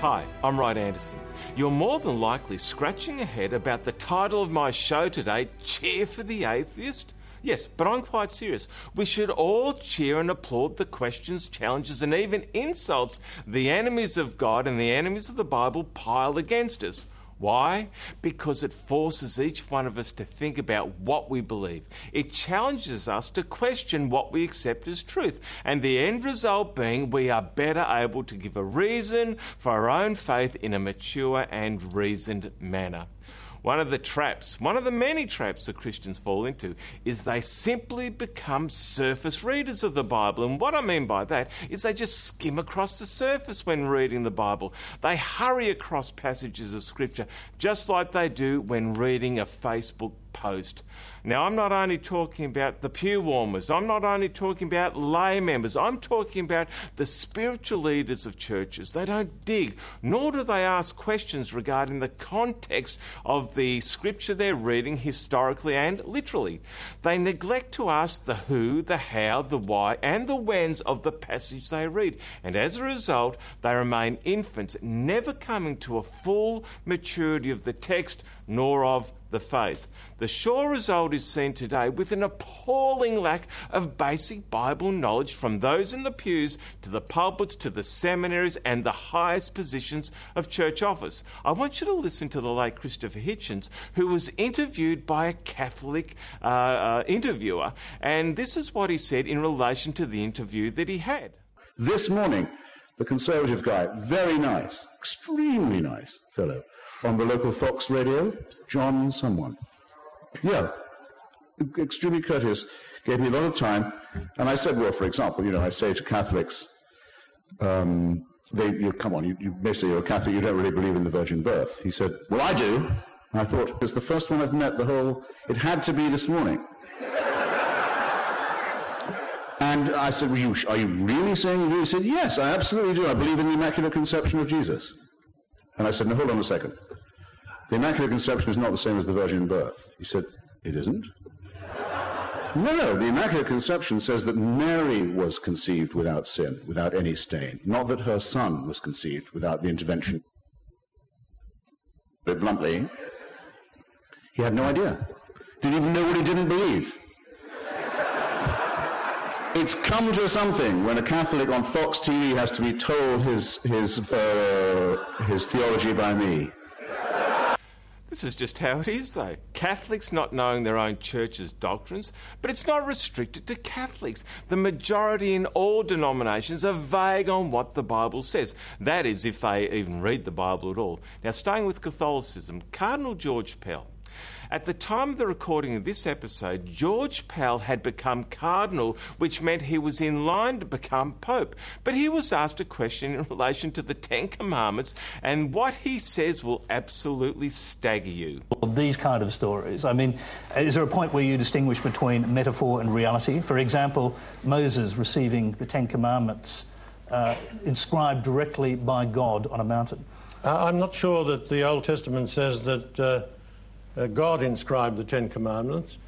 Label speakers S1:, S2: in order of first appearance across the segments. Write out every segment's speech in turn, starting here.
S1: Hi, I'm Rod Anderson. You're more than likely scratching your head about the title of my show today, Cheer for the Atheist. Yes, but I'm quite serious. We should all cheer and applaud the questions, challenges, and even insults the enemies of God and the enemies of the Bible pile against us. Why? Because it forces each one of us to think about what we believe. It challenges us to question what we accept as truth. And the end result being we are better able to give a reason for our own faith in a mature and reasoned manner. One of the traps, one of the many traps that Christians fall into, is they simply become surface readers of the Bible. And what I mean by that is they just skim across the surface when reading the Bible. They hurry across passages of Scripture just like they do when reading a Facebook post. Now, I'm not only talking about the pew warmers, I'm not only talking about lay members, I'm talking about the spiritual leaders of churches. They don't dig, nor do they ask questions regarding the context of the scripture they're reading historically and literally. They neglect to ask the who, the how, the why, and the whens of the passage they read. And as a result, they remain infants, never coming to a full maturity of the text nor of the faith. The sure result is seen today with an appalling lack of basic Bible knowledge from those in the pews to the pulpits to the seminaries and the highest positions of church office. I want you to listen to the late Christopher Hitchens, who was interviewed by a Catholic uh, uh, interviewer, and this is what he said in relation to the interview that he had.
S2: This morning, the Conservative guy, very nice, extremely nice fellow, on the local Fox radio, John someone. Yeah, extremely courteous, gave me a lot of time. And I said, well, for example, you know, I say to Catholics, um, they, you, come on, you, you may say you're a Catholic, you don't really believe in the virgin birth. He said, well, I do. I thought, it's the first one I've met the whole, it had to be this morning. and I said, well, you, are you really saying you do? He said, yes, I absolutely do. I believe in the Immaculate Conception of Jesus. And I said, no, hold on a second. The Immaculate Conception is not the same as the virgin birth. He said, it isn't? No, the Immaculate Conception says that Mary was conceived without sin, without any stain, not that her son was conceived without the intervention. But bluntly, he had no idea. Didn't even know what he didn't believe. It's come to something when a Catholic on Fox TV has to be told his, his, uh, his theology by me.
S1: This is just how it is, though. Catholics not knowing their own church's doctrines, but it's not restricted to Catholics. The majority in all denominations are vague on what the Bible says. That is, if they even read the Bible at all. Now, staying with Catholicism, Cardinal George Pell at the time of the recording of this episode, George Pell had become cardinal, which meant he was in line to become pope. But he was asked a question in relation to the Ten Commandments, and what he says will absolutely stagger you.
S3: These kind of stories. I mean, is there a point where you distinguish between metaphor and reality? For example, Moses receiving the Ten Commandments uh, inscribed directly by God on a mountain.
S4: Uh, I'm not sure that the Old Testament says that. Uh uh, God inscribed the Ten Commandments.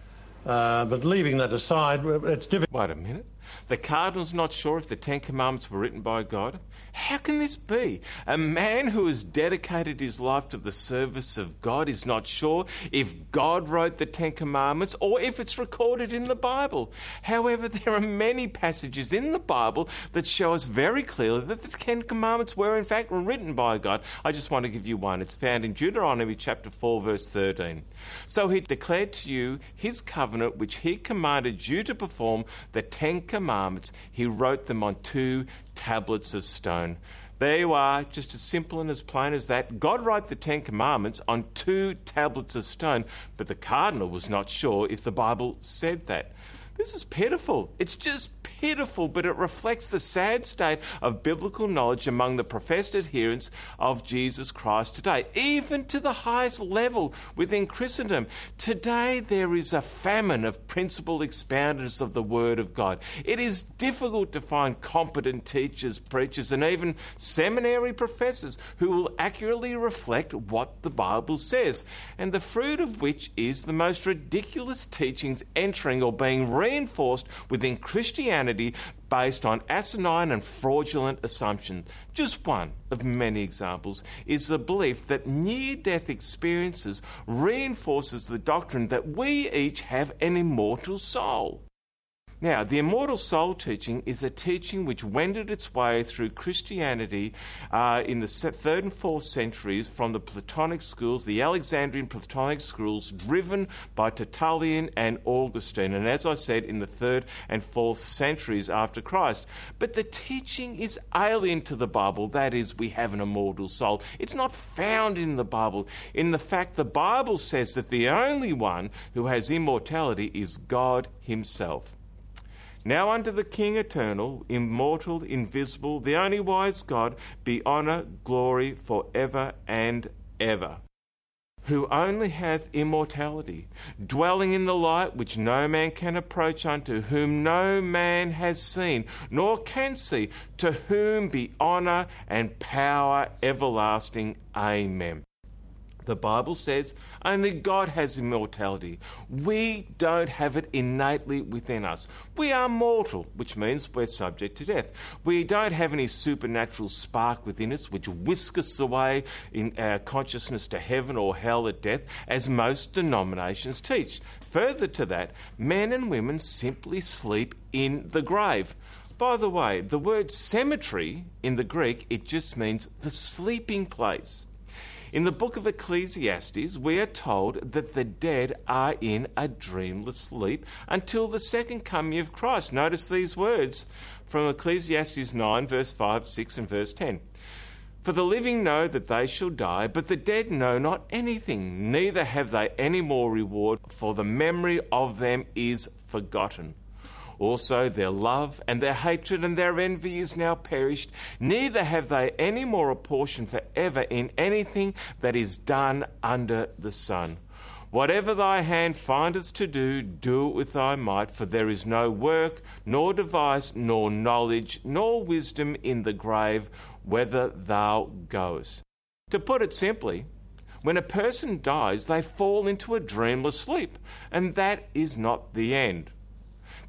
S4: Uh, but leaving that aside, it's difficult.
S1: Wait a minute. The Cardinal's not sure if the Ten Commandments were written by God? How can this be? A man who has dedicated his life to the service of God is not sure if God wrote the Ten Commandments or if it's recorded in the Bible. However, there are many passages in the Bible that show us very clearly that the Ten Commandments were in fact written by God. I just want to give you one. It's found in Deuteronomy chapter 4, verse 13. So he declared to you his covenant which he commanded you to perform, the Ten Commandments. He wrote them on two tablets of stone. There you are, just as simple and as plain as that. God wrote the Ten Commandments on two tablets of stone, but the cardinal was not sure if the Bible said that. This is pitiful. It's just pitiful, but it reflects the sad state of biblical knowledge among the professed adherents of Jesus Christ today, even to the highest level within Christendom. Today, there is a famine of principled expounders of the Word of God. It is difficult to find competent teachers, preachers, and even seminary professors who will accurately reflect what the Bible says, and the fruit of which is the most ridiculous teachings entering or being reinforced within Christianity based on asinine and fraudulent assumptions. Just one of many examples is the belief that near death experiences reinforces the doctrine that we each have an immortal soul. Now, the immortal soul teaching is a teaching which wended its way through Christianity uh, in the third and fourth centuries from the Platonic schools, the Alexandrian Platonic schools, driven by Tertullian and Augustine, and as I said, in the third and fourth centuries after Christ. But the teaching is alien to the Bible, that is, we have an immortal soul. It's not found in the Bible. In the fact, the Bible says that the only one who has immortality is God Himself. Now unto the King eternal, immortal, invisible, the only wise God, be honour, glory for ever and ever. Who only hath immortality, dwelling in the light which no man can approach unto, whom no man has seen, nor can see, to whom be honour and power everlasting. Amen. The Bible says only God has immortality. We don't have it innately within us. We are mortal, which means we're subject to death. We don't have any supernatural spark within us which whisk us away in our consciousness to heaven or hell at death, as most denominations teach. Further to that, men and women simply sleep in the grave. By the way, the word cemetery in the Greek, it just means the sleeping place. In the book of Ecclesiastes, we are told that the dead are in a dreamless sleep until the second coming of Christ. Notice these words from Ecclesiastes 9, verse 5, 6, and verse 10. For the living know that they shall die, but the dead know not anything, neither have they any more reward, for the memory of them is forgotten. Also, their love and their hatred and their envy is now perished, neither have they any more a portion for ever in anything that is done under the sun. Whatever thy hand findeth to do, do it with thy might, for there is no work, nor device, nor knowledge, nor wisdom in the grave, whether thou goest. To put it simply, when a person dies, they fall into a dreamless sleep, and that is not the end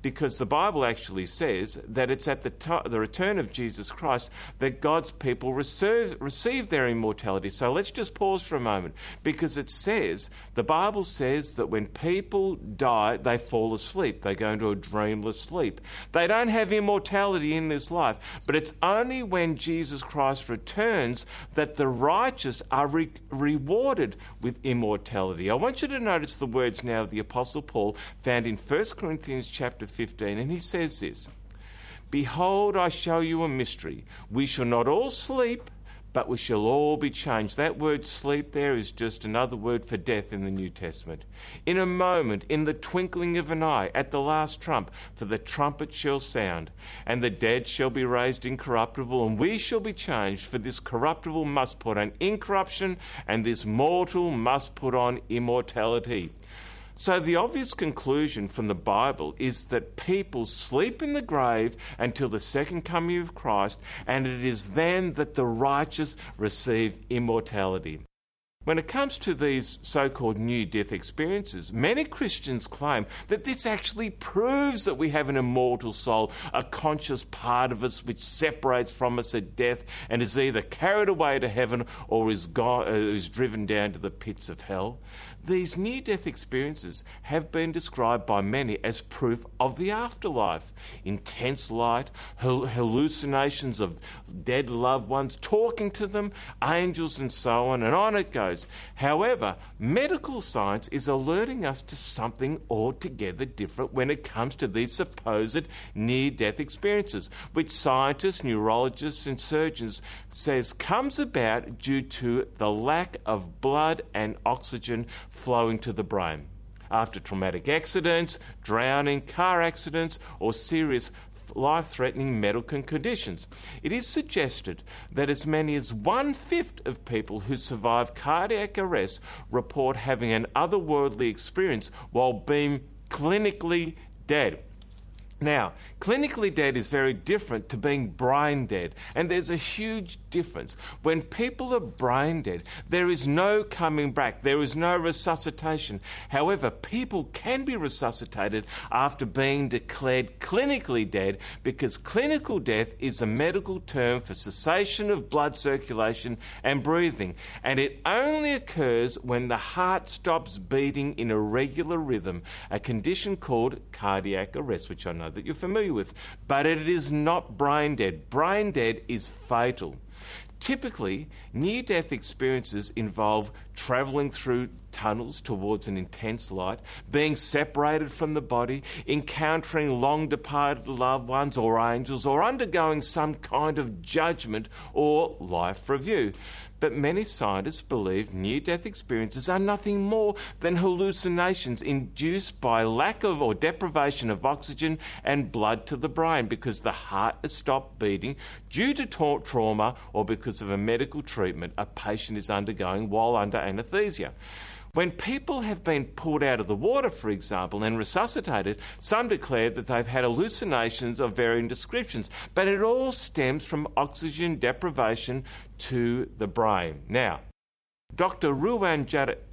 S1: because the Bible actually says that it's at the, t- the return of Jesus Christ that God's people receive, receive their immortality. So let's just pause for a moment because it says, the Bible says that when people die, they fall asleep. They go into a dreamless sleep. They don't have immortality in this life, but it's only when Jesus Christ returns that the righteous are re- rewarded with immortality. I want you to notice the words now of the Apostle Paul found in 1 Corinthians chapter 15, and he says this Behold, I show you a mystery. We shall not all sleep, but we shall all be changed. That word sleep there is just another word for death in the New Testament. In a moment, in the twinkling of an eye, at the last trump, for the trumpet shall sound, and the dead shall be raised incorruptible, and we shall be changed. For this corruptible must put on incorruption, and this mortal must put on immortality. So, the obvious conclusion from the Bible is that people sleep in the grave until the second coming of Christ, and it is then that the righteous receive immortality. When it comes to these so called near death experiences, many Christians claim that this actually proves that we have an immortal soul, a conscious part of us which separates from us at death and is either carried away to heaven or is, uh, is driven down to the pits of hell. These near death experiences have been described by many as proof of the afterlife. Intense light, hallucinations of dead loved ones, talking to them, angels, and so on, and on it goes. However, medical science is alerting us to something altogether different when it comes to these supposed near death experiences, which scientists, neurologists, and surgeons says comes about due to the lack of blood and oxygen flowing to the brain. after traumatic accidents, drowning, car accidents, or serious life threatening medical conditions. It is suggested that as many as one fifth of people who survive cardiac arrest report having an otherworldly experience while being clinically dead. Now, clinically dead is very different to being brain dead, and there's a huge difference. When people are brain dead, there is no coming back, there is no resuscitation. However, people can be resuscitated after being declared clinically dead because clinical death is a medical term for cessation of blood circulation and breathing, and it only occurs when the heart stops beating in a regular rhythm, a condition called cardiac arrest, which I know that you're familiar with. But it is not brain dead. Brain dead is fatal. Typically, near death experiences involve travelling through tunnels towards an intense light, being separated from the body, encountering long departed loved ones or angels, or undergoing some kind of judgment or life review but many scientists believe near death experiences are nothing more than hallucinations induced by lack of or deprivation of oxygen and blood to the brain because the heart has stopped beating due to ta- trauma or because of a medical treatment a patient is undergoing while under anaesthesia. When people have been pulled out of the water, for example, and resuscitated, some declare that they've had hallucinations of varying descriptions, but it all stems from oxygen deprivation to the brain. Now, Dr. Ruwan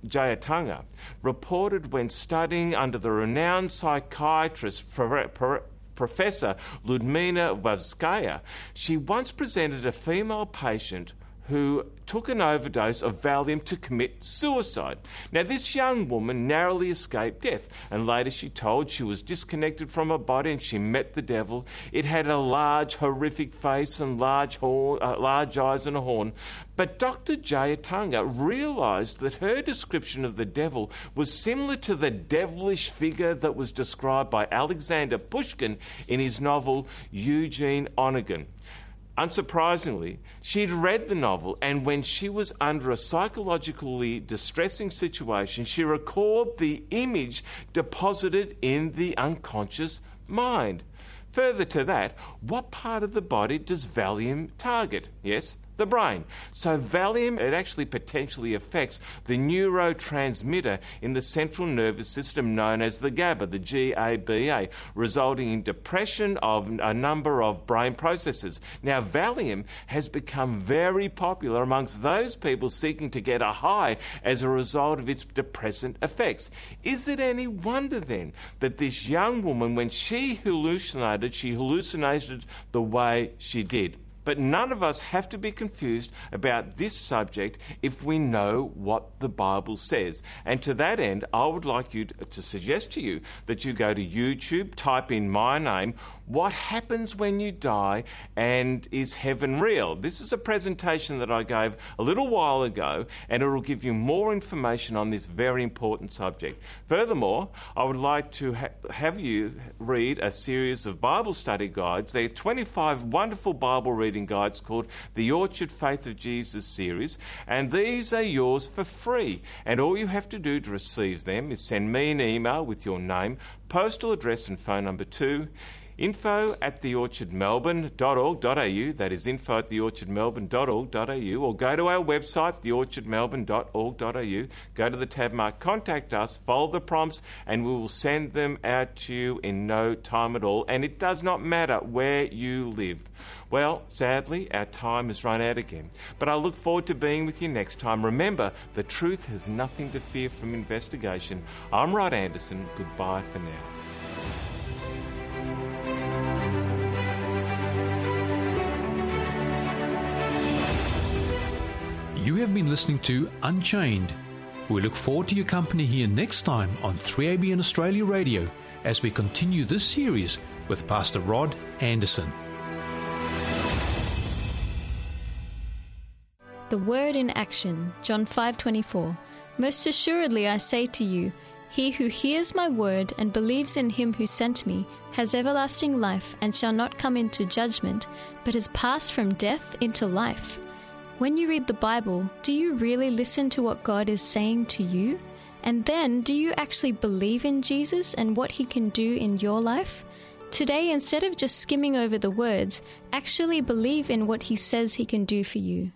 S1: Jayatunga reported when studying under the renowned psychiatrist Professor Ludmila Vazkaya, she once presented a female patient who took an overdose of Valium to commit suicide. Now, this young woman narrowly escaped death, and later she told she was disconnected from her body and she met the devil. It had a large, horrific face and large, horn, uh, large eyes and a horn. But Dr. Jayatunga realised that her description of the devil was similar to the devilish figure that was described by Alexander Pushkin in his novel Eugene Onegin. Unsurprisingly, she'd read the novel, and when she was under a psychologically distressing situation, she recalled the image deposited in the unconscious mind. Further to that, what part of the body does Valium target? Yes, the brain. So Valium, it actually potentially affects the neurotransmitter in the central nervous system known as the GABA, the G-A-B-A, resulting in depression of a number of brain processes. Now, Valium has become very popular amongst those people seeking to get a high as a result of its depressant effects. Is it any wonder then that this young woman, when she hallucinated, she hallucinated the way she did? But none of us have to be confused about this subject if we know what the Bible says. And to that end, I would like you to, suggest to you that you go to YouTube, type in my name, what happens when you die and is heaven real? This is a presentation that I gave a little while ago and it will give you more information on this very important subject. Furthermore, I would like to ha- have you read a series of Bible study guides. There are 25 wonderful Bible reading guides called the Orchard Faith of Jesus series, and these are yours for free. And all you have to do to receive them is send me an email with your name, postal address, and phone number to info at theorchardmelbourne.org.au, that is info at theorchardmelbourne.org.au, or go to our website, theorchardmelbourne.org.au, go to the tab mark Contact Us, follow the prompts, and we will send them out to you in no time at all. And it does not matter where you live. Well, sadly, our time has run out again. But I look forward to being with you next time. Remember, the truth has nothing to fear from investigation. I'm Rod Anderson. Goodbye for now.
S5: You have been listening to Unchained. We look forward to your company here next time on 3ABN Australia Radio as we continue this series with Pastor Rod Anderson.
S6: The word in action, John 5:24. Most assuredly I say to you, he who hears my word and believes in him who sent me has everlasting life and shall not come into judgment, but has passed from death into life. When you read the Bible, do you really listen to what God is saying to you? And then, do you actually believe in Jesus and what he can do in your life? Today, instead of just skimming over the words, actually believe in what he says he can do for you.